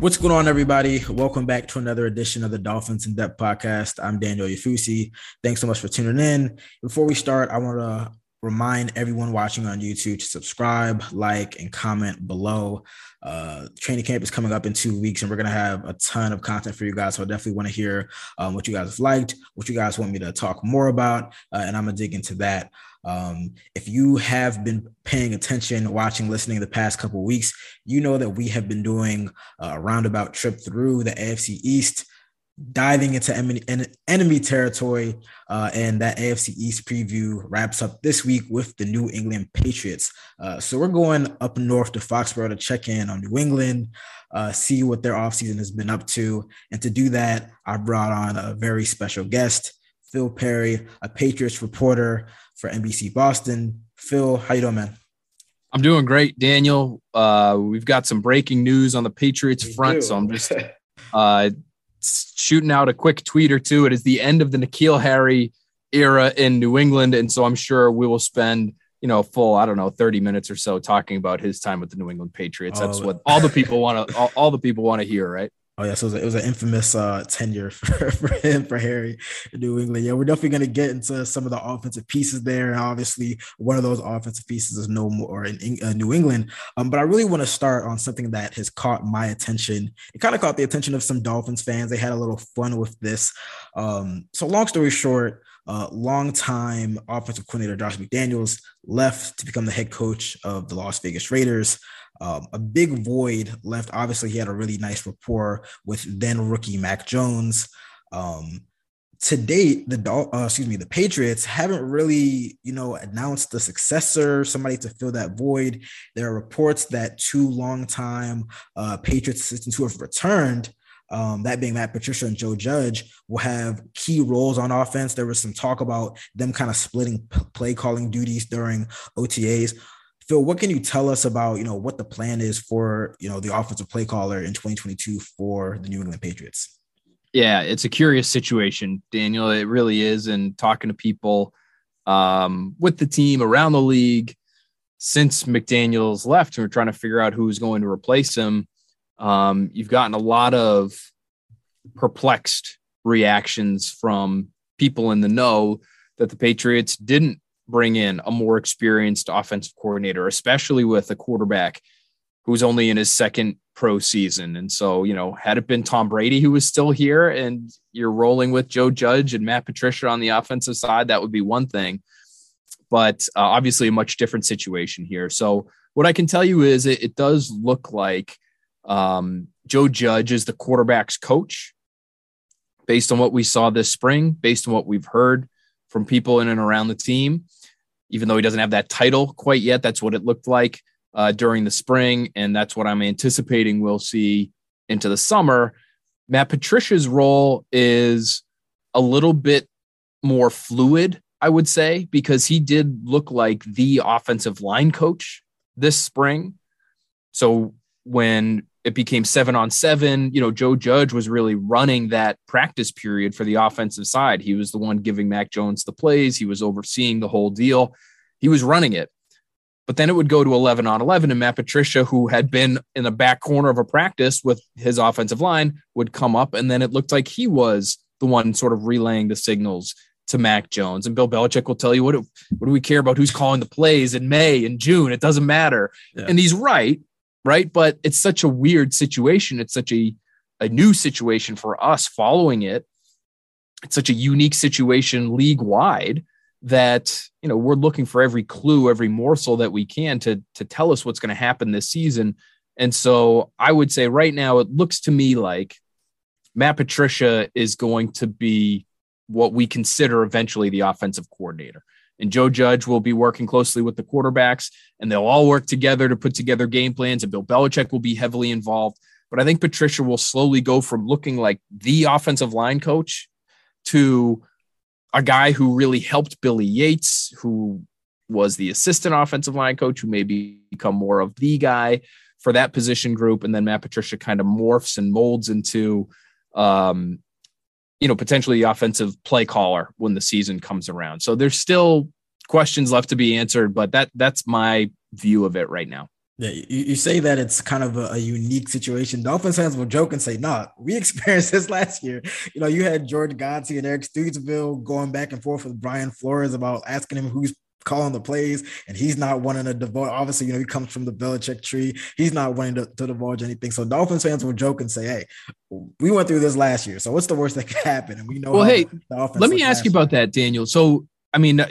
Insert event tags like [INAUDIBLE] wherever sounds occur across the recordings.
What's going on, everybody? Welcome back to another edition of the Dolphins in Depth podcast. I'm Daniel Oyefusi. Thanks so much for tuning in. Before we start, I want to remind everyone watching on YouTube to subscribe, like, and comment below. Uh, training camp is coming up in two weeks, and we're going to have a ton of content for you guys. So I definitely want to hear um, what you guys have liked, what you guys want me to talk more about, uh, and I'm going to dig into that. Um, if you have been paying attention, watching, listening the past couple weeks, you know that we have been doing a roundabout trip through the AFC East, diving into enemy, enemy territory. Uh, and that AFC East preview wraps up this week with the New England Patriots. Uh, so we're going up north to Foxborough to check in on New England, uh, see what their offseason has been up to. And to do that, I brought on a very special guest. Phil Perry, a Patriots reporter for NBC Boston. Phil, how you doing, man? I'm doing great, Daniel. Uh, we've got some breaking news on the Patriots we front, do. so I'm just [LAUGHS] uh, shooting out a quick tweet or two. It is the end of the N'Keal Harry era in New England, and so I'm sure we will spend you know full I don't know 30 minutes or so talking about his time with the New England Patriots. That's oh, what all the people want to all, all the people want to hear, right? Oh yeah, so it was, a, it was an infamous uh, tenure [LAUGHS] for, for him for Harry in New England. Yeah, we're definitely going to get into some of the offensive pieces there, and obviously one of those offensive pieces is no more in uh, New England. Um, but I really want to start on something that has caught my attention. It kind of caught the attention of some Dolphins fans. They had a little fun with this. Um, so long story short, uh, longtime offensive coordinator Josh McDaniels left to become the head coach of the Las Vegas Raiders. Um, a big void left. Obviously, he had a really nice rapport with then rookie Mac Jones. Um, to date, the uh, excuse me, the Patriots haven't really, you know, announced the successor, somebody to fill that void. There are reports that two longtime uh, Patriots assistants who have returned, um, that being Matt Patricia and Joe Judge, will have key roles on offense. There was some talk about them kind of splitting p- play calling duties during OTAs. Phil, what can you tell us about you know what the plan is for you know the offensive play caller in 2022 for the New England Patriots? Yeah, it's a curious situation, Daniel. It really is. And talking to people um, with the team around the league since McDaniel's left, and we're trying to figure out who's going to replace him. Um, you've gotten a lot of perplexed reactions from people in the know that the Patriots didn't bring in a more experienced offensive coordinator, especially with a quarterback who's only in his second pro season. And so, you know, had it been Tom Brady who was still here and you're rolling with Joe Judge and Matt Patricia on the offensive side, that would be one thing. But uh, obviously, a much different situation here. So, what I can tell you is it, it does look like um, Joe Judge is the quarterback's coach based on what we saw this spring, based on what we've heard from people in and around the team even though he doesn't have that title quite yet. That's what it looked like uh, during the spring, and that's what I'm anticipating we'll see into the summer. Matt Patricia's role is a little bit more fluid, I would say, because he did look like the offensive line coach this spring. So when it became seven on seven. You know, Joe Judge was really running that practice period for the offensive side. He was the one giving Mac Jones the plays, he was overseeing the whole deal, he was running it. But then it would go to 11 on 11, and Matt Patricia, who had been in the back corner of a practice with his offensive line, would come up. And then it looked like he was the one sort of relaying the signals to Mac Jones. And Bill Belichick will tell you, what do, what do we care about who's calling the plays in May and June? It doesn't matter. Yeah. And he's right right? But it's such a weird situation. It's such a, a new situation for us following it. It's such a unique situation league wide that you know we're looking for every clue, every morsel that we can to to tell us what's going to happen this season. And so I would say right now it looks to me like Matt Patricia is going to be what we consider eventually the offensive coordinator and Joe Judge will be working closely with the quarterbacks, and they'll all work together to put together game plans. And Bill Belichick will be heavily involved. But I think Patricia will slowly go from looking like the offensive line coach to a guy who really helped Billy Yates, who was the assistant offensive line coach, who may become more of the guy for that position group. And then Matt Patricia kind of morphs and molds into um, you know, potentially the offensive play caller when the season comes around. So there's still questions left to be answered, but that that's my view of it right now. Yeah, you, you say that it's kind of a, a, unique situation. Dolphins fans will joke and say, "Nah, we [LAUGHS] experienced this last year." You know, you had George Godsey and Eric Studesville going back and forth with Brian Flores about asking him who's calling the plays, and he's not wanting to divulge. Obviously, you know, he comes from the Belichick tree. He's not wanting to, to divulge anything. So Dolphins fans will joke and say, "Hey, we went through this last year, so what's the worst that could happen?" And we know. Well, hey, let me ask you about that, Daniel. So, I mean,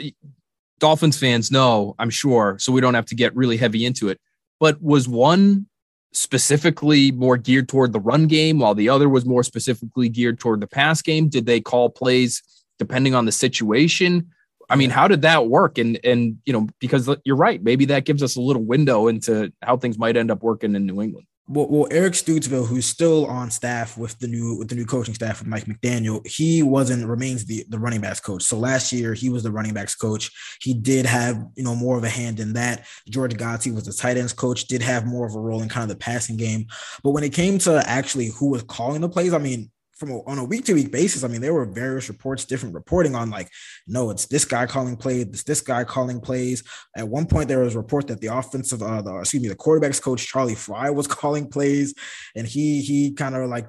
Dolphins fans know, I'm sure, so we don't have to get really heavy into it but was one specifically more geared toward the run game while the other was more specifically geared toward the pass game? Did they call plays depending on the situation? I mean, how did that work? And and you know, because you're right, maybe that gives us a little window into how things might end up working in New England well, well, Eric Studesville, who's still on staff with the new with the new coaching staff with Mike McDaniel, he wasn't remains the the running backs coach. So last year he was the running backs coach. He did have you know more of a hand in that. George Godsey was the tight ends coach, did have more of a role in kind of the passing game. But when it came to actually who was calling the plays, I mean, from a, on a week to week basis, I mean, there were various reports, different reporting on like, no, it's this guy calling plays, it's this guy calling plays. At one point, there was a report that the offensive, uh, the, excuse me, the quarterbacks coach Charlie Frye was [LAUGHS] calling plays, and he he kind of like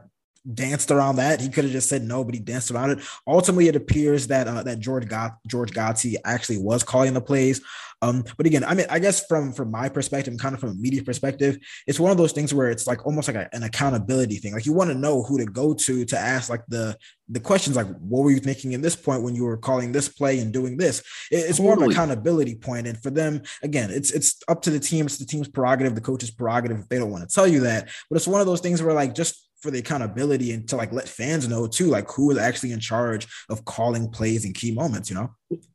danced around that. He could have just said no, but he danced around it. Ultimately, it appears that uh, that George got George Godsey actually was calling the plays. Um, but again, I mean, I guess from from my perspective, kind of from a media perspective, it's one of those things where it's like almost like a, an accountability thing. Like you want to know who to go to to ask like the the questions like what were you thinking in this point when you were calling this play and doing this it's totally. more of an accountability point and for them again it's it's up to the team it's the team's prerogative the coach's prerogative if they don't want to tell you that but it's one of those things where like just for the accountability and to like let fans know too like who is actually in charge of calling plays in key moments you know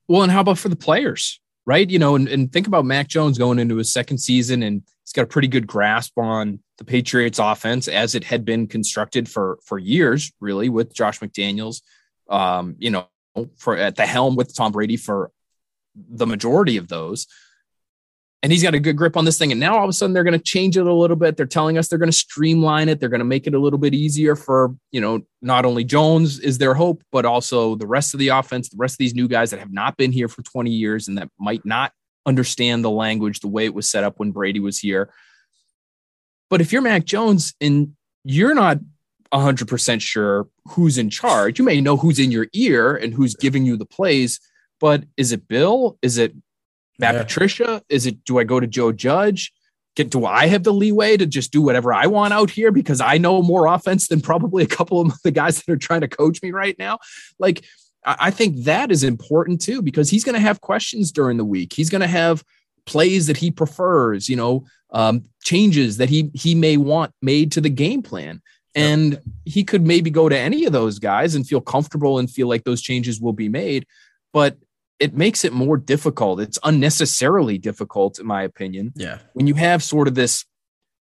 well and how about for the players right? You know, and, and think about Mac Jones going into his second season and he's got a pretty good grasp on the Patriots offense as it had been constructed for for years, really, with Josh McDaniels, um, you know, for at the helm with Tom Brady for the majority of those and he's got a good grip on this thing. And now all of a sudden they're going to change it a little bit. They're telling us they're going to streamline it. They're going to make it a little bit easier for, you know, not only Jones is their hope, but also the rest of the offense, the rest of these new guys that have not been here for 20 years and that might not understand the language the way it was set up when Brady was here. But if you're Mac Jones and you're not 100% sure who's in charge, you may know who's in your ear and who's giving you the plays, but is it Bill? Is it Matt yeah. Patricia? Is it do I go to Joe Judge? Get, do I have the leeway to just do whatever I want out here because I know more offense than probably a couple of [LAUGHS] the guys that are trying to coach me right now? Like, I think that is important too because he's going to have questions during the week. He's going to have plays that he prefers, you know, um, changes that he he may want made to the game plan. And he could maybe go to any of those guys and feel comfortable and feel like those changes will be made. But it makes it more difficult. It's unnecessarily difficult, in my opinion. Yeah. When you have sort of this,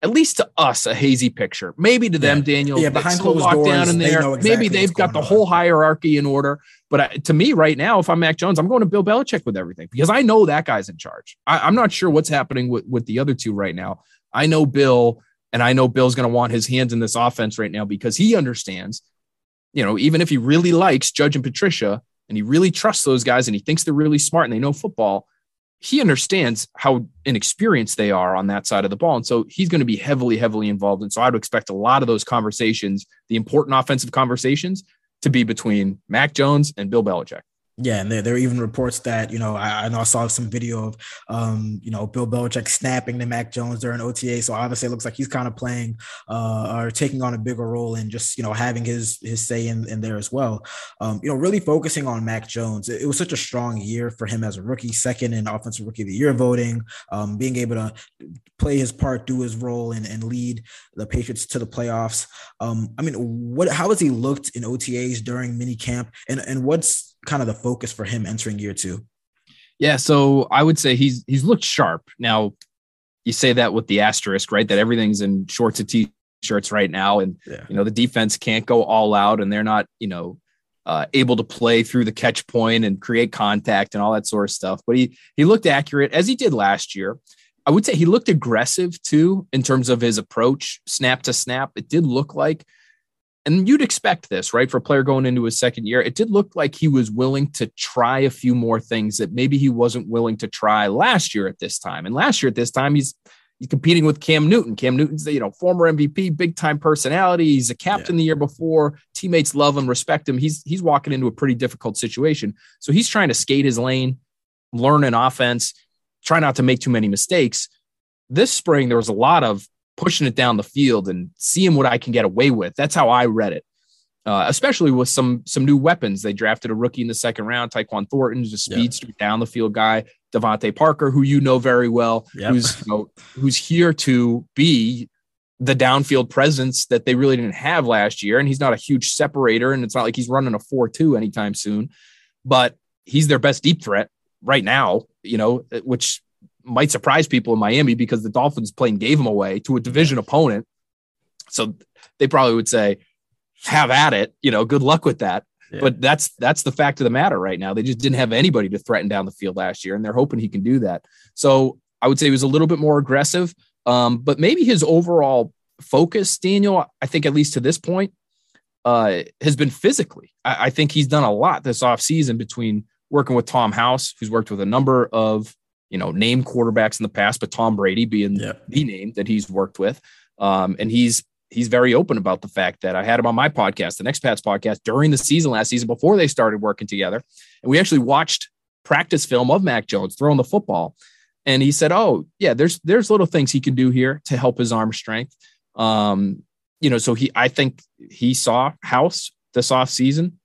at least to us, a hazy picture. Maybe to them, yeah. Daniel, yeah, behind closed doors, down in there. They exactly maybe they've got the on. whole hierarchy in order. But I, to me, right now, if I'm Mac Jones, I'm going to Bill Belichick with everything because I know that guy's in charge. I, am not sure what's happening with, with the other two right now. I know Bill, and I know Bill's going to want his hands in this offense right now because he understands, you know, even if he really likes Judge and Patricia, and he really trusts those guys and he thinks they're really smart and they know football, he understands how inexperienced they are on that side of the ball. And so he's going to be heavily, heavily involved. And so I would expect a lot of those conversations, the important offensive conversations, to be between Mac Jones and Bill Belichick. Yeah, and there, there are even reports that you know I, I know I saw some video of um, you know Bill Belichick snapping to Mac Jones during OTA. So obviously it looks like he's kind of playing uh, or taking on a bigger role and just you know having his his say in, in there as well. Um, you know, really focusing on Mac Jones. It, it, was such a strong year for him as a rookie, second in offensive rookie of the year voting, um, being able to play his part, do his role, and, and lead the Patriots to the playoffs. Um, I mean, what how has he looked in OTAs during mini camp, and and what's kind of the focus for him entering year two? Yeah, so I would say he's he's looked sharp. Now, you say that with the asterisk, right? That everything's in shorts and t-shirts right now, and yeah. you know the defense can't go all out, and they're not, you know, uh, able to play through the catch point and create contact and all that sort of stuff. But he he looked accurate as he did last year. I would say he looked aggressive too in terms of his approach, snap to snap. It did look like and you'd expect this, right? For a player going into his second year, it did look like he was willing to try a few more things that maybe he wasn't willing to try last year at this time. And last year at this time, he's he's competing with Cam Newton. Cam Newton's the, you know, former MVP, big time personality. He's a captain yeah. the year before. Teammates love him, respect him. He's he's walking into a pretty difficult situation. So he's trying to skate his lane, learn an offense, try not to make too many mistakes. This spring, there was a lot of pushing it down the field and seeing what I can get away with. That's how I read it. Uh, especially with some some new weapons. They drafted a rookie in the second round, Tyquan Thornton, who's a speedster, yeah. down the field guy. DeVante Parker, who you know very well, yep. who's you know, who's here to be the downfield presence that they really didn't have last year. And he's not a huge separator, and it's not like he's running a four-two anytime soon. But he's their best deep threat right now. You know, which might surprise people in Miami because the Dolphins playing gave him away to a division opponent. So they probably would say, "Have at it." You know, good luck with that. Yeah. But that's that's the fact of the matter right now. They just didn't have anybody to threaten down the field last year, and they're hoping he can do that. So I would say he was a little bit more aggressive, um, but maybe his overall focus, Daniel, I think at least to this point, uh, has been physically. I, I think he's done a lot this offseason between working with Tom House, who's worked with a number of you know name quarterbacks in the past, but Tom Brady being yeah. the name that he's worked with, um, and he's he's very open about the fact that I had him on my podcast, the Next Pats podcast, during the season last season before they started working together. And we actually watched practice film of Mac Jones throwing the football. And he said, Oh, yeah, there's there's little things he can do here to help his arm strength. Um, you know, so he I think he saw House this off season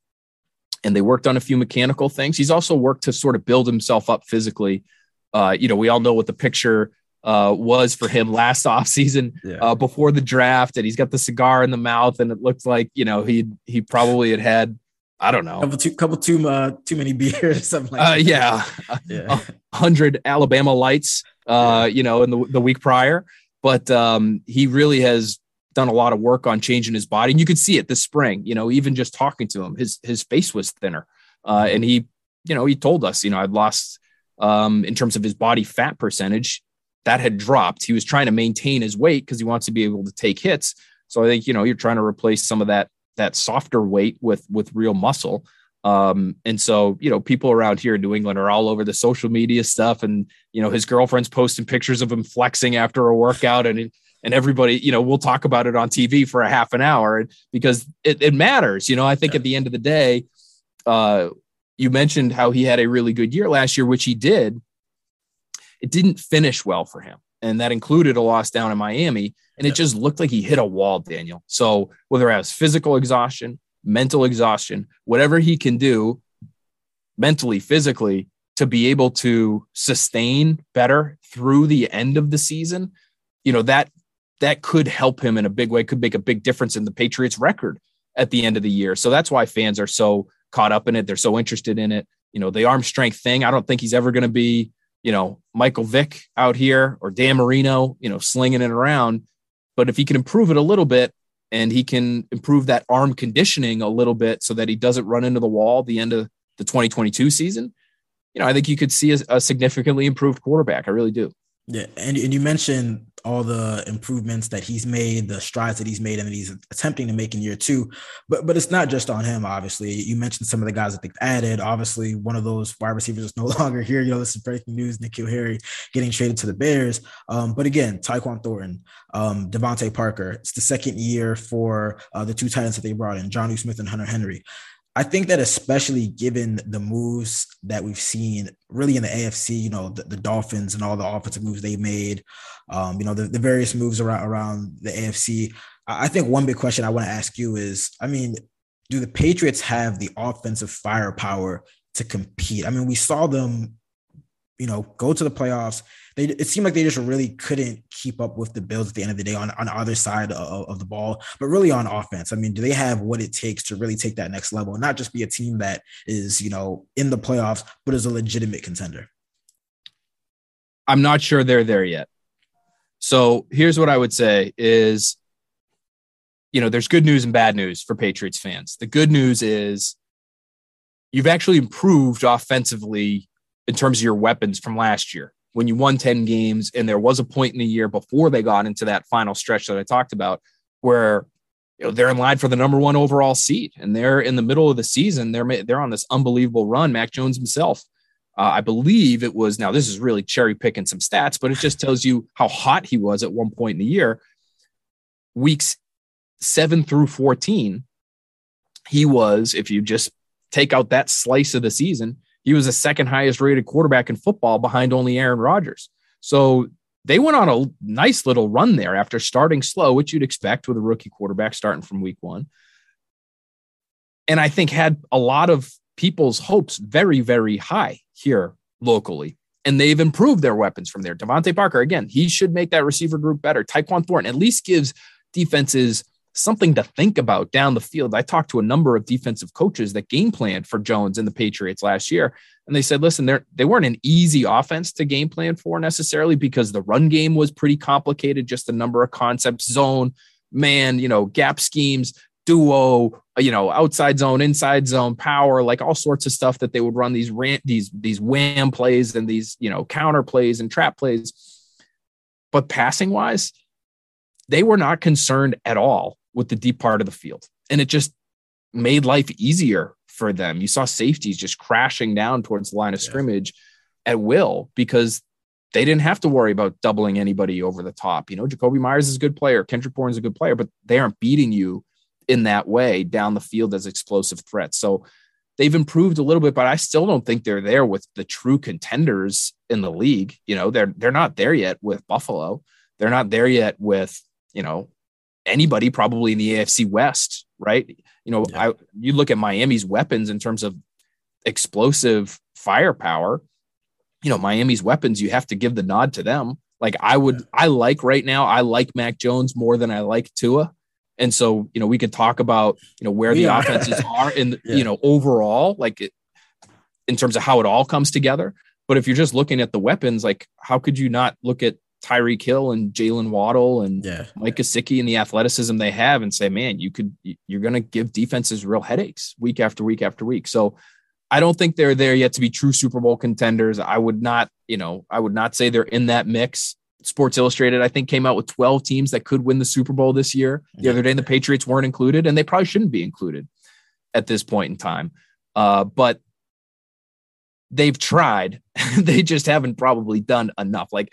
and they worked on a few mechanical things. He's also worked to sort of build himself up physically. Uh, you know, we all know what the picture uh, was for him [LAUGHS] last offseason yeah. uh, before the draft, and he's got the cigar in the mouth, and it looks like you know he he probably had had I don't know couple too couple too uh, too many [LAUGHS] beers something like uh, that. Yeah, [LAUGHS] yeah, hundred Alabama lights, uh, yeah. you know, in the the week prior, but um, he really has done a lot of work on changing his body, and you could see it this spring. You know, even just talking to him, his his face was thinner, uh, and he you know he told us, you know, I'd lost um, in terms of his body fat percentage that had dropped. He was trying to maintain his weight because he wants to be able to take hits. So I think you know you're trying to replace some of that that softer weight with with real muscle. Um, and so you know people around here in New England are all over the social media stuff, and you know his girlfriend's posting pictures of him flexing after a workout, and and everybody you know we'll talk about it on TV for a half an hour because it, it matters. You know I think yeah. at the end of the day, uh, you mentioned how he had a really good year last year, which he did it didn't finish well for him. And that included a loss down in Miami. And it just looked like he hit a wall, Daniel. So whether it was physical exhaustion, mental exhaustion, whatever he can do mentally, physically, to be able to sustain better through the end of the season, you know, that that could help him in a big way, could make a big difference in the Patriots record at the end of the year. So that's why fans are so caught up in it. They're so interested in it. You know, the arm strength thing, I don't think he's ever going to be you know, Michael Vick out here or Dan Marino, you know, slinging it around. But if he can improve it a little bit and he can improve that arm conditioning a little bit so that he doesn't run into the wall the end of the 2022 season, you know, I think you could see a, a significantly improved quarterback. I really do. Yeah, and, and you mentioned all the improvements that he's made, the strides that he's made, and that he's attempting to make in year two. But but it's not just on him. Obviously, you mentioned some of the guys that they've added. Obviously, one of those wide receivers is no [LAUGHS] longer here. You know, this is breaking news: N'Keal Harry getting traded to the Bears. Um, but again, Tyquan Thornton, um, DeVante Parker. It's the second year for uh, the two tight ends that they brought in, Jonnu Smith and Hunter Henry. I think that especially given the moves that we've seen really in the AFC, you know, the, the Dolphins and all the offensive moves they made, um, you know, the, the various moves around around the AFC. I think one big question I want to ask you is, I mean, do the Patriots have the offensive firepower to compete? I mean, we saw them, you know, go to the playoffs they it seemed like they just really couldn't keep up with the Bills at the end of the day on on either side of, of the ball, but really on offense. I mean, do they have what it takes to really take that next level not just be a team that is you know in the playoffs, but is a legitimate contender? I'm not sure they're there yet. So here's what I would say is you know, there's good news and bad news for Patriots fans. The good news is you've actually improved offensively in terms of your weapons from last year when you won 10 games. And there was a point in the year before they got into that final stretch that I talked about where you know, they're in line for the number one overall seed and they're in the middle of the season. They're, they're on this unbelievable run. Mac Jones himself Uh, I believe it was now this is really cherry picking some stats, but it just tells you how hot he was at one point in the year. Weeks seven through 14, he was, if you just take out that slice of the season, he was the second highest rated quarterback in football behind only Aaron Rodgers. So they went on a nice little run there after starting slow, which you'd expect with a rookie quarterback starting from week one. And I think had a lot of people's hopes very, very high here locally. And they've improved their weapons from there. DeVante Parker, again, he should make that receiver group better. Tyquan Thornton at least gives defenses something to think about down the field. I talked to a number of defensive coaches that game planned for Jones and the Patriots last year, and they said, listen, they're, weren't an easy offense to game plan for necessarily because the run game was pretty complicated, just a number of concepts, zone, man, you know, gap schemes, duo, you know, outside zone, inside zone, power, like all sorts of stuff that they would run these rant, these these wham plays and these, you know, counter plays and trap plays. But passing wise, they were not concerned at all with the deep part of the field. And it just made life easier for them. You saw safeties just crashing down towards the line of scrimmage at will because they didn't have to worry about doubling anybody over the top. You know, Jakobi Meyers is a good player, Kendrick Bourne is a good player, but they aren't beating you in that way down the field as explosive threats. So they've improved a little bit, but I still don't think they're there with the true contenders in the league. You know, they're they're not there yet with Buffalo. They're not there yet with, you know, anybody probably in the AFC West, right? You know, yeah. I you look at Miami's weapons in terms of explosive firepower. You know, Miami's weapons, you have to give the nod to them. Like I would, yeah. I like right now, I like Mac Jones more than I like Tua. And so, you know, we could talk about, you know, where the offenses [LAUGHS] are in, yeah. you know, overall, like it, in terms of how it all comes together. But if you're just looking at the weapons, like how could you not look at Tyreek Hill and Jalen Waddle and yeah. Mike Gesicki and the athleticism they have and say, man, you could, you're going to give defenses real headaches week after week after week. So I don't think they're there yet to be true Super Bowl contenders. I would not, you know, I would not say they're in that mix. Sports Illustrated, I think, came out with 12 teams that could win the Super Bowl this year. The yeah. other day, the Patriots weren't included, and they probably shouldn't be included at this point in time. Uh, but they've tried. [LAUGHS] they just haven't probably done enough. Like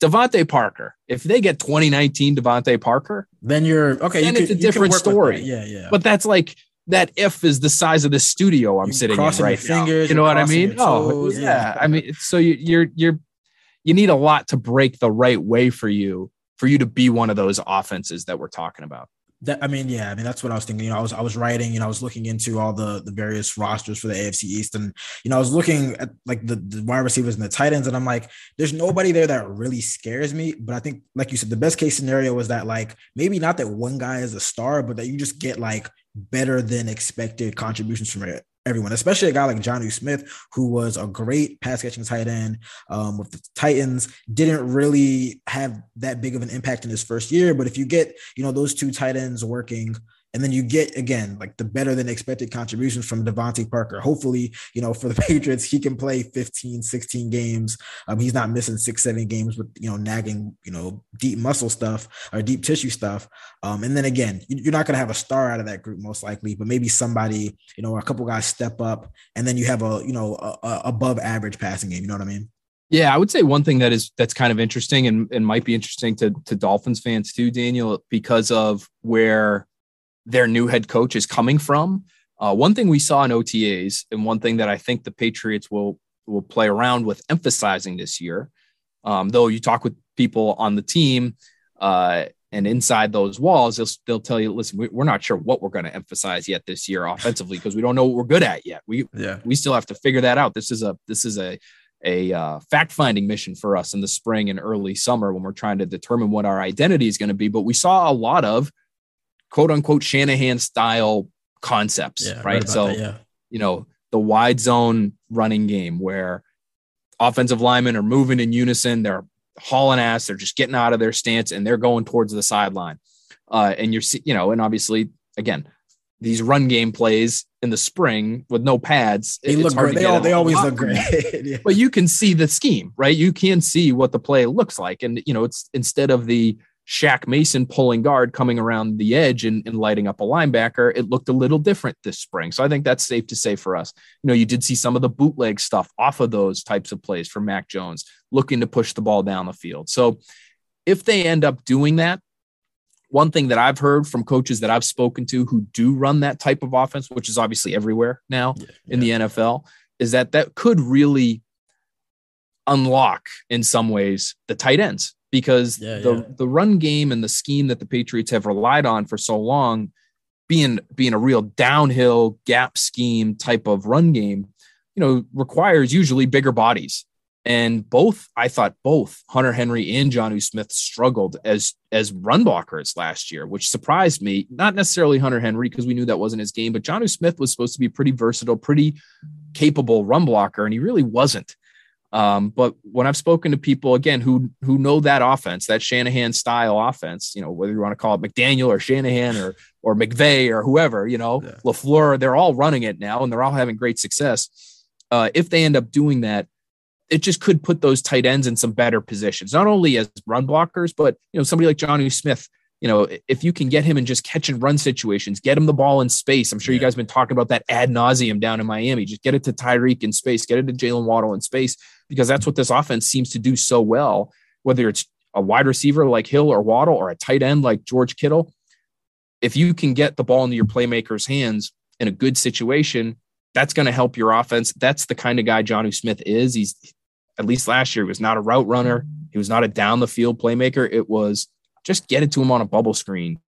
DeVante Parker, if they get 2019 DeVante Parker, then you're okay. Then you it's could, a different story. Yeah, yeah. But that's like that if is the size of the studio I'm you sitting in right fingers, now. You know what I mean? Oh, yeah. yeah. I mean, so you, you're you're you need a lot to break the right way for you for you to be one of those offenses that we're talking about. That, I mean, yeah, I mean that's what I was thinking. You know, I was I was writing, you know, I was looking into all the the various rosters for the AFC East, and you know, I was looking at like the, the wide receivers and the tight ends, and I'm like, there's nobody there that really scares me. But I think, like you said, the best case scenario was that like maybe not that one guy is a star, but that you just get like better than expected contributions from everyone, especially a guy like Jonnu Smith, who was a great pass catching tight end um, with the Titans, didn't really have that big of an impact in his first year. But if you get, you know, those two tight ends working and then you get again like the better than expected contributions from DeVante Parker. Hopefully, you know, for the [LAUGHS] Patriots, he can play 15, 16 games. Um, he's not missing six, seven games with you know nagging, you know, deep muscle stuff or deep tissue stuff. Um, and then again, you're not gonna have a star out of that group most likely, but maybe somebody, you know, a couple guys step up, and then you have a you know a, a above average passing game. You know what I mean? Yeah, I would say one thing that is that's kind of interesting and, and might be interesting to to Dolphins fans too, Daniel, because of where their new head coach is coming from. Uh, one thing we saw in OTAs, and one thing that I think the Patriots will will play around with emphasizing this year, um, though you talk with people on the team uh, and inside those walls, they'll, they'll tell you, listen, we, are not sure what we're going to emphasize yet this year offensively because we don't know what we're good at yet. We yeah. we still have to figure that out. This is a this is a a uh, fact finding mission for us in the spring and early summer when we're trying to determine what our identity is going to be. But we saw a lot of quote unquote Shanahan style concepts, yeah, right? So, that, yeah. you know, the wide zone running game where offensive linemen are moving in unison, they're hauling ass, they're just getting out of their stance and they're going towards the sideline. Uh, and you're, you know, and obviously, again, these run game plays in the spring with no pads. They look great. They, all, they always look great. [LAUGHS] yeah. But you can see the scheme, right? You can see what the play looks like. And, you know, it's instead of the Shaq Mason pulling guard coming around the edge and, and, lighting up a linebacker, it looked a little different this spring. So I think that's safe to say for us. You know, you did see some of the bootleg stuff off of those types of plays from Mac Jones, looking to push the ball down the field. So if they end up doing that, one thing that I've heard from coaches that I've spoken to who do run that type of offense, which is obviously everywhere now yeah, yeah. in the NFL, is that that could really unlock in some ways the tight ends because yeah, the yeah. the run game and the scheme that the Patriots have relied on for so long being being a real downhill gap scheme type of run game you know requires usually bigger bodies. And both I thought both Hunter Henry and Jonnu Smith struggled as as run blockers last year which surprised me. Not necessarily Hunter Henry because we knew that wasn't his game but Jonnu Smith was supposed to be pretty versatile pretty capable run blocker and he really wasn't um, but when I've spoken to people again who who know that offense, that Shanahan style offense, you know, whether you want to call it McDaniel or Shanahan or or McVay or whoever, you know, yeah. LaFleur, they're all running it now and they're all having great success. Uh, if they end up doing that, it just could put those tight ends in some better positions, not only as run blockers, but you know, somebody like Jonnu Smith you know, if you can get him in just catch and run situations, get him the ball in space. I'm sure yeah. you guys have been talking about that ad nauseum down in Miami. Just get it to Tyreek in space, get it to Jalen Waddle in space, because that's what this offense seems to do so well, whether it's a wide receiver like Hill or Waddle or a tight end like George Kittle. If you can get the ball into your playmakers' hands in a good situation, that's going to help your offense. That's the kind of guy Jonnu Smith is. He's at least last year, he was not a route runner. He was not a down the field playmaker. It was just get it to him on a bubble screen,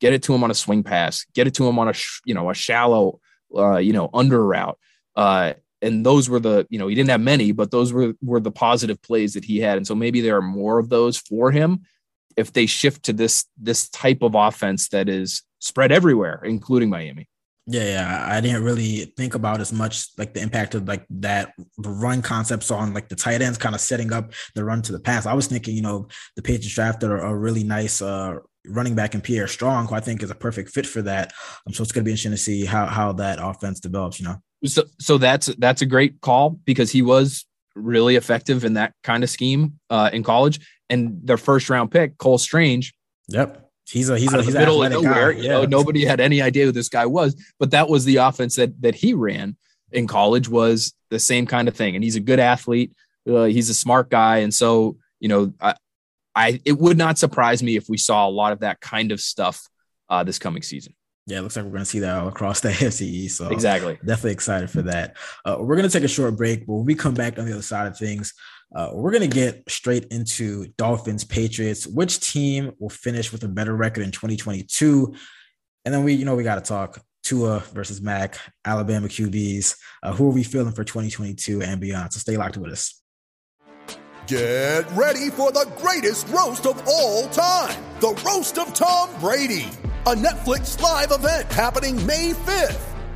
get it to him on a swing pass, get it to him on a sh- you know a shallow uh, you know under route. Uh, and those were the you know he didn't have many, but those were were the positive plays that he had. And so maybe there are more of those for him if they shift to this this type of offense that is spread everywhere, including Miami. Yeah, yeah, I didn't really think about as much like the impact of like that run concepts on like the tight ends kind of setting up the run to the pass. I was thinking, you know, the Patriots drafted a, a really nice uh, running back in Pierre Strong, who I think is a perfect fit for that. Um, so it's going to be interesting to see how how that offense develops. You know, so so that's that's a great call because he was really effective in that kind of scheme uh, in college. And their first round pick, Cole Strange. Yep He's a he's a he's middle of nowhere. Guy. You know, nobody had any idea who this guy was, but that was the offense that that he ran in college was the same kind of thing. And he's a good athlete. Uh, he's a smart guy, and so you know, I, I it would not surprise me if we saw a lot of that kind of stuff uh, this coming season. Yeah, it looks like we're going to see that all across the [LAUGHS] AFC So exactly, definitely excited for that. Uh, we're going to take a short break, but when we come back on the other side of things, uh, we're going to get straight into Dolphins Patriots. Which team will finish with a better record in 2022? And then we, you know, we got to talk Tua versus Mac, Alabama QBs. Uh, who are we feeling for 2022 and beyond? So stay locked with us. Get ready for the greatest roast of all time the Roast of Tom Brady, a Netflix live event happening May 5th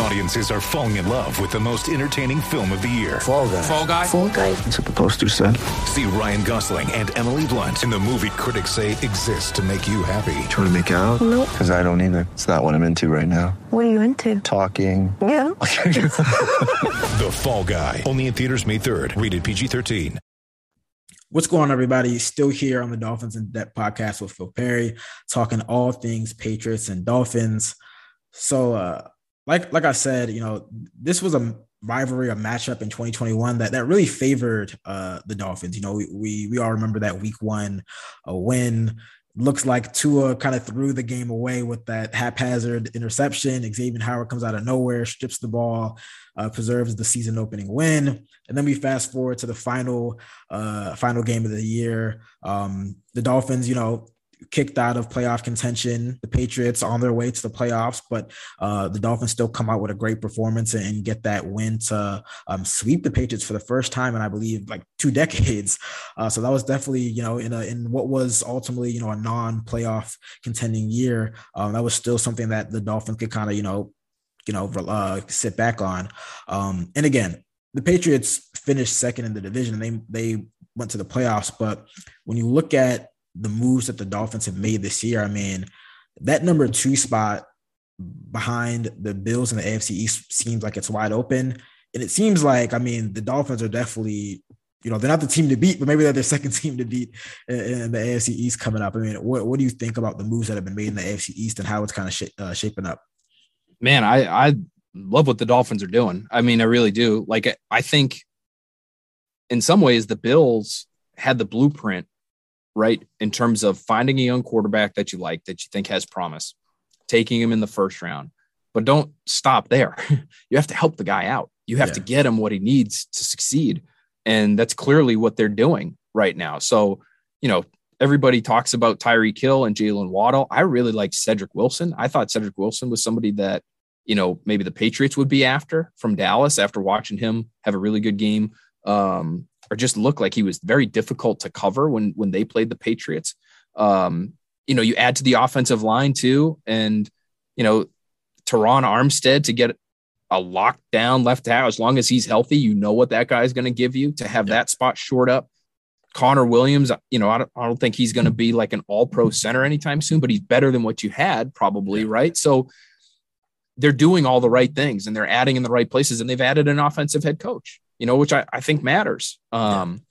Audiences are falling in love with the most entertaining film of the year. Fall guy. Fall guy. Fall guy. That's what the poster said. See Ryan Gosling and Emily Blunt in the movie critics say exists to make you happy. Trying to make it out? Nope. Because I don't either. It's not what I'm into right now. What are you into? Talking. Yeah. [LAUGHS] [LAUGHS] the Fall Guy. Only in theaters May 3rd. Rated PG-13. What's going on, everybody? Still here on the Dolphins in Depth podcast with Phil Perry, talking all things Patriots and Dolphins. So, uh, like like I said, you know, this was a rivalry, a matchup in 2021 that that really favored uh, the Dolphins. You know, we, we we all remember that Week One a win. Looks like Tua kind of threw the game away with that haphazard interception. Xavier Howard comes out of nowhere, strips the ball, uh, preserves the season opening win, and then we fast forward to the final uh, final game of the year. Um, the Dolphins, you know, kicked out of playoff contention. The Patriots on their way to the playoffs, but uh, the Dolphins still come out with a great performance and, and get that win to um, sweep the Patriots for the first time in I believe like two [LAUGHS] decades. Uh, so that was definitely you know in a in what was ultimately you know a non-playoff contending year. Um, that was still something that the Dolphins could kind of you know you know uh, sit back on. Um, and again, the Patriots finished second in the division. They they went to the playoffs, but when you look at the moves that the Dolphins have made this year, I mean, that number two spot behind the Bills and the AFC East seems like it's wide open. And it seems like, I mean, the Dolphins are definitely, you know, they're not the team to beat, but maybe they're the [LAUGHS] second team to beat in the AFC East coming up. I mean, what, what do you think about the moves that have been made in the AFC East and how it's kind of sh- uh, shaping up? Man, I, I love what the Dolphins are doing. I mean, I really do. Like, I think in some ways the Bills had the blueprint right? In terms of finding a young quarterback that you like, that you think has promise, taking him in the first round. But don't stop there. [LAUGHS] you have to help the guy out. You have yeah. to get him what he needs to succeed. And that's clearly what they're doing right now. So, you know, everybody talks about Tyreek Hill and Jalen Waddle. I really like Cedric Wilson. I thought Cedric Wilson was somebody that, you know, maybe the Patriots would be after from Dallas after watching him have a really good game um, or just looked like he was very difficult to cover when when they played the Patriots. Um, you know, you add to the offensive line too, and you know, Terron Armstead to get a lockdown left out as long as he's healthy. You know what that guy is going to give you to have that spot short up. Connor Williams, you know, I don't, I don't think he's going to be like an all pro center anytime soon, but he's better than what you had probably, right? So they're doing all the right things and they're adding in the right places and they've added an offensive head coach you know, which I, I think matters. Um.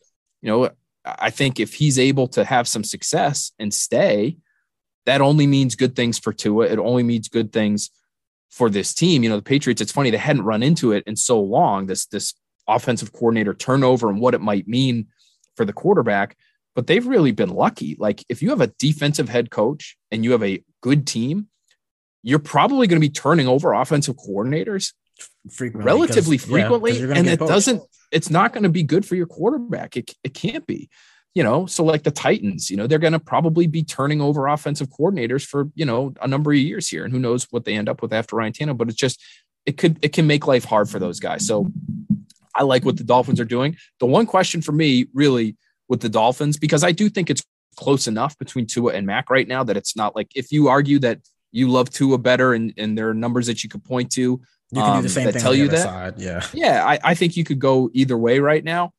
You know, I think if he's able to have some success and stay, that only means good things for Tua. It only means good things for this team. You know, the Patriots, it's funny, they hadn't run into it in so long, this, this offensive coordinator turnover and what it might mean for the quarterback. But they've really been lucky. Like if you have a defensive head coach and you have a good team, you're probably going to be turning over offensive coordinators frequently relatively frequently yeah, and it poached. doesn't it's not going to be good for your quarterback. It, it can't be you know? So like the titans you know they're going to probably be turning over offensive coordinators for you know a number of years here and who knows what they end up with after ryan Tannehill, but it's just it could it can make life hard for those guys. So i like what the dolphins are doing. The one question for me really with the dolphins because i do think it's close enough between Tua and Mac right now that it's not like if you argue that you love Tua better and, and there are numbers that you could point to you can um, do the um, same thing. Tell you that. Side. Yeah. Yeah. I, I think you could go either way right now.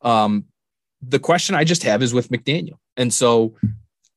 Um, the question I just have is with McDaniel. And so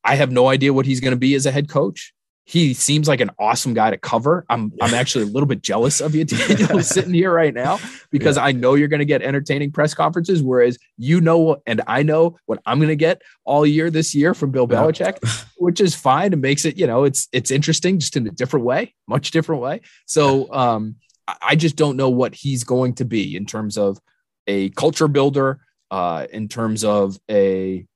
I have no idea what he's going to be as a head coach. He seems like an awesome guy to cover. I'm I'm actually a little bit jealous of you, [LAUGHS] Daniel, sitting here right now because yeah. I know you're going to get entertaining press conferences, whereas you know and I know what I'm going to get all year this year from Bill Belichick, yeah. [LAUGHS] which is fine. It makes it you know it's it's interesting just in a different way, much different way. So um, I just don't know what he's going to be in terms of a culture builder, uh, in terms of a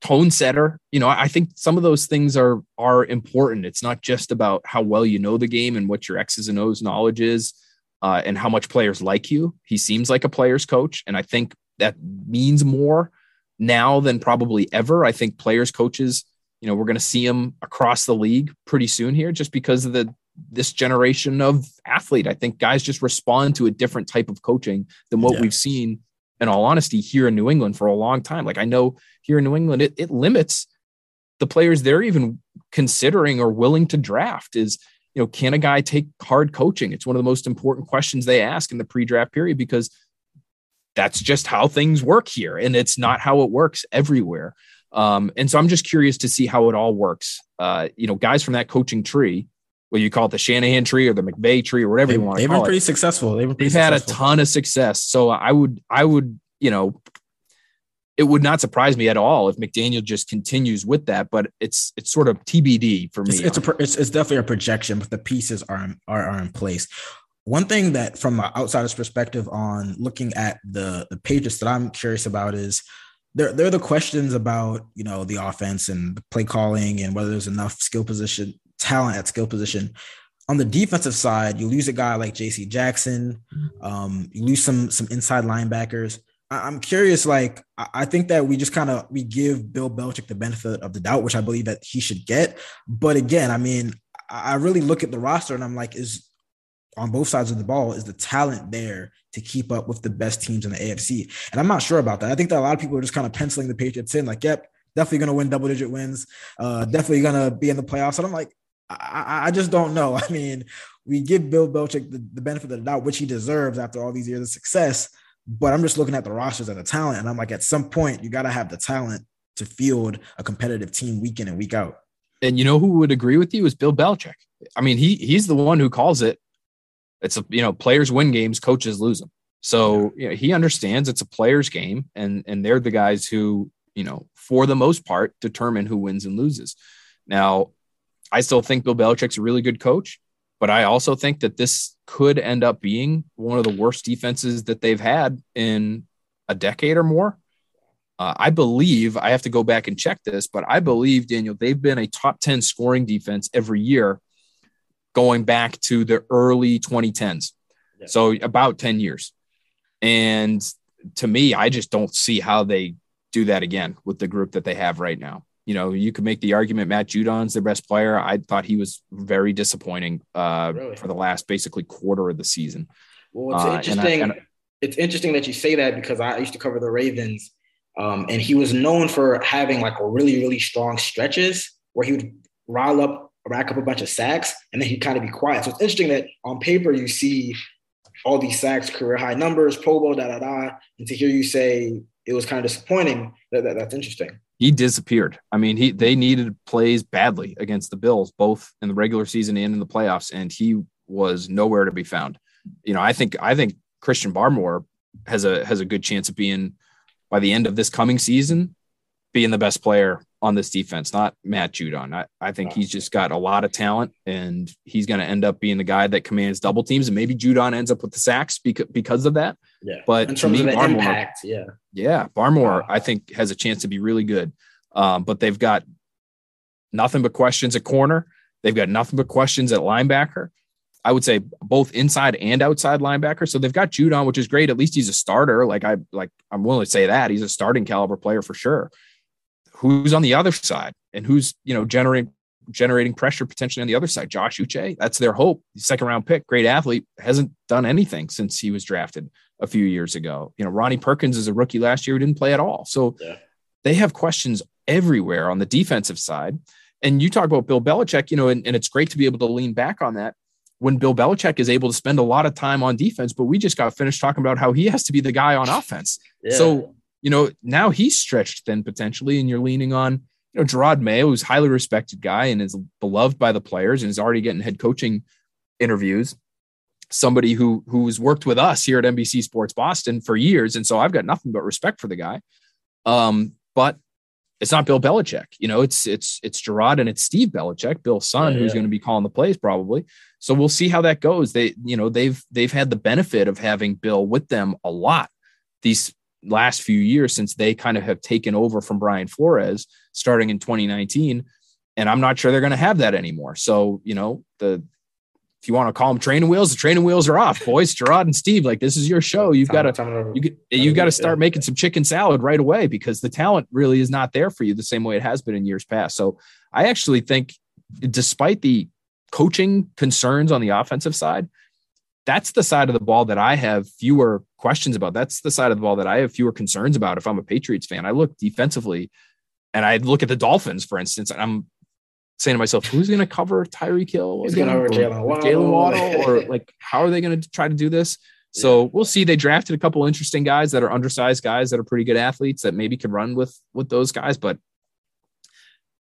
tone setter. You know, I think some of those things are are important. It's not just about how well you know the game and what your X's and O's knowledge is, uh, and how much players like you. He seems like a player's coach, and I think that means more now than probably ever. I think players, coaches, you know, we're going to see them across the league pretty soon here, just because of the this generation of athlete. I think guys just respond to a different type of coaching than what yeah. we've seen, in all honesty, here in New England for a long time. Like I know here in New England, it, it limits the players they're even considering or willing to draft is, you know, can a guy take hard coaching? It's one of the most important questions they ask in the pre-draft period because that's just how things work here. And it's not how it works everywhere. Um, and so I'm just curious to see how it all works. Uh, you know, guys from that coaching tree whether you call it the Shanahan tree or the McVay tree or whatever they, you want. They've been pretty it. successful. They've, been they've had a ton of success. So I would, I would, you know, it would not surprise me at all if McDaniel just continues with that. But it's it's sort of TBD for me. It's it's, a, it's, it's definitely a projection, but the pieces are are, are in place. One thing that, from an outsider's perspective, on looking at the the pages that I'm curious about is there, there are the questions about you know the offense and the play calling and whether there's enough skill position talent at skill position. On the defensive side, you lose a guy like J.C. Jackson. Um, you lose some some inside linebackers. I'm curious. Like, I think that we just kind of we give Bill Belichick the benefit of the doubt, which I believe that he should get. But again, I mean, I really look at the roster and I'm like, is on both sides of the ball is the talent there to keep up with the best teams in the AFC? And I'm not sure about that. I think that a lot of people are just kind of penciling the Patriots in, like, yep, definitely going to win double digit wins, uh, definitely going to be in the playoffs. And I'm like, I, I, just don't know. [LAUGHS] I mean, we give Bill Belichick the, the benefit of the doubt, which he deserves after all these years of success. But I'm just looking at the rosters and the talent, and I'm like, at some point, you got to have the talent to field a competitive team week in and week out. And you know who would agree with you is Bill Belichick. I mean, he he's the one who calls it. It's a you know players win games, coaches lose them. So you know, he understands it's a players game, and and they're the guys who you know for the most part determine who wins and loses. Now, I still think Bill Belichick's a really good coach. But I also think that this could end up being one of the worst defenses that they've had in a decade or more. Uh, I believe I have to go back and check this, but I believe Daniel they've been a top ten scoring defense every year, going back to the early 2010s, yeah. so about ten years. And to me, I just don't see how they do that again with the group that they have right now you know, you could make the argument Matt Judon's their best player. I thought he was very disappointing uh, really? for the last basically quarter of the season. Well, it's uh, interesting. And I, and it's interesting that you say that because I used to cover the Ravens, um, and he was known for having like a really, really strong stretches where he would rile up, rack up a bunch of sacks, and then he'd kind of be quiet. So it's interesting that on paper you see all these sacks, career high numbers, Pro Bowl, da da da, and to hear you say it was kind of disappointing. That, that that's interesting he disappeared. I mean, he they needed plays badly against the Bills, both in the regular season and in the playoffs, and he was nowhere to be found. You know, I think I think Christian Barmore has a has a good chance of being by the end of this coming season being the best player on this defense, not Matt Judon. I, I think he's just got a lot of talent and he's going to end up being the guy that commands double teams. And maybe Judon ends up with the sacks because, because of that. Yeah. But to me, Barmore, impact, yeah. Yeah. Barmore, I think, has a chance to be really good. Um, but they've got nothing but questions at corner. They've got nothing but questions at linebacker. I would say both inside and outside linebacker. So they've got Judon, which is great. At least he's a starter. Like I like I'm willing to say that he's a starting caliber player for sure who's on the other side and who's you know generating generating pressure potentially on the other side. Josh Uche, that's their hope. Second round pick, great athlete, hasn't done anything since he was drafted a few years ago. You know, Ronnie Perkins is a rookie last year who didn't play at all. So yeah. they have questions everywhere on the defensive side. And you talk about Bill Belichick, you know, and, and it's great to be able to lean back on that when Bill Belichick is able to spend a lot of time on defense, but we just got finished talking about how he has to be the guy on offense. Yeah. So you know, now he's stretched thin potentially, and you're leaning on, you know, Jerod Mayo, who's highly respected guy and is beloved by the players and is already getting head coaching interviews. Somebody who who's worked with us here at NBC Sports Boston for years, and so I've got nothing but respect for the guy. Um, but it's not Bill Belichick, you know. It's it's it's Gerard and it's Steve Belichick, Bill's son, yeah, who's going to be calling the plays probably. So we'll see how that goes. They, you know, they've they've had the benefit of having Bill with them a lot these last few years since they kind of have taken over from Brian Flores starting in 2019. And I'm not sure they're going to have that anymore. So, you know, the, if you want to call them training wheels, the training wheels are off, boys. Jerod and Steve, like this is your show. You've got to you you got to start making some chicken salad right away because the talent really is not there for you the same way it has been in years past. So I actually think, despite the coaching concerns on the offensive side, that's the side of the ball that I have fewer questions about. That's the side of the ball that I have fewer concerns about if I'm a Patriots fan. I look defensively and I look at the Dolphins, for instance, and I'm saying to myself, who's going to cover Tyreek Hill? Who's going to cover Jaylen Waddle? Waddle? or like, how are they going to try to do this? So we'll see. They drafted a couple interesting guys that are undersized guys that are pretty good athletes that maybe could run with with those guys, but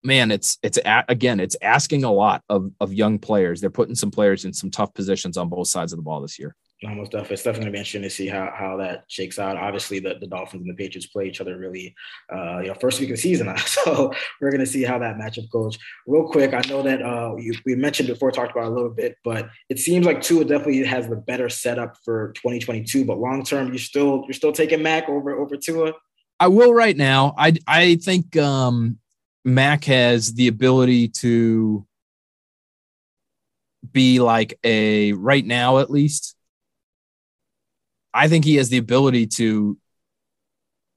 man, it's it's a, again, it's asking a lot of of young players. They're putting some players in some tough positions on both sides of the ball this year. Almost definitely. It's definitely gonna be interesting to see how, how that shakes out. Obviously, the, the Dolphins and the Patriots play each other really, uh, you know, first week of the season. [LAUGHS] So we're gonna see how that matchup goes. Real quick, I know that uh, you, we mentioned before, talked about a little bit, but it seems like Tua definitely has the better setup for 2022. But long term, you're still you're still taking Mac over over Tua. I will right now. I I think um, Mac has the ability to be like a right now at least. I think he has the ability to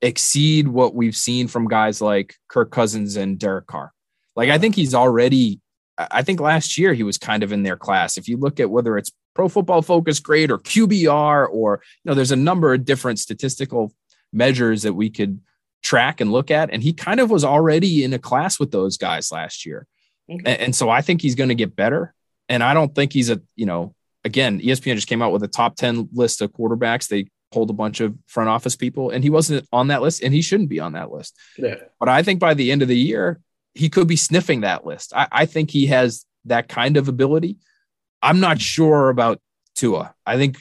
exceed what we've seen from guys like Kirk Cousins and Derek Carr. Like I think he's already I think last year he was kind of in their class. If you look at whether it's pro football focus grade or QBR or you know there's a number of different statistical measures that we could track and look at and he kind of was already in a class with those guys last year. Okay. And, and so I think he's going to get better and I don't think he's a, you know, again, ESPN just came out with a top 10 list of quarterbacks. They pulled a bunch of front office people and he wasn't on that list and he shouldn't be on that list. Yeah. But I think by the end of the year, he could be sniffing that list. I, I think he has that kind of ability. I'm not sure about Tua. I think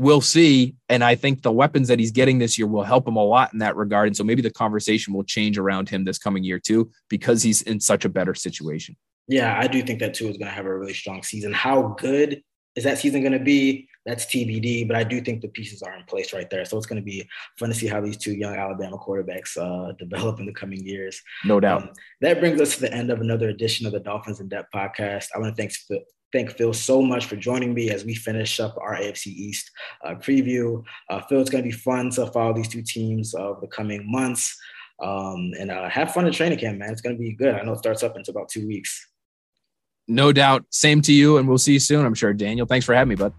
we'll see. And I think the weapons that he's getting this year will help him a lot in that regard. And so maybe the conversation will change around him this coming year Tua, because he's in such a better situation. Yeah, I do think that too is going to have a really strong season. How good is that season going to be? That's TBD, but I do think the pieces are in place right there. So it's going to be fun to see how these two young Alabama quarterbacks uh, [LAUGHS] develop in the coming years. No doubt. Um, that brings us to the end of another edition of the Dolphins in Depth podcast. I want to thank thank Phil so much for joining me as we finish up our AFC East uh, preview. Uh, Phil, it's going to be fun to follow these two teams over the coming months. Um, and uh, have fun in training camp, man. It's going to be good. I know it starts up in about two weeks. No doubt. Same to you, and we'll see you soon, I'm sure. Daniel, thanks for having me, bud.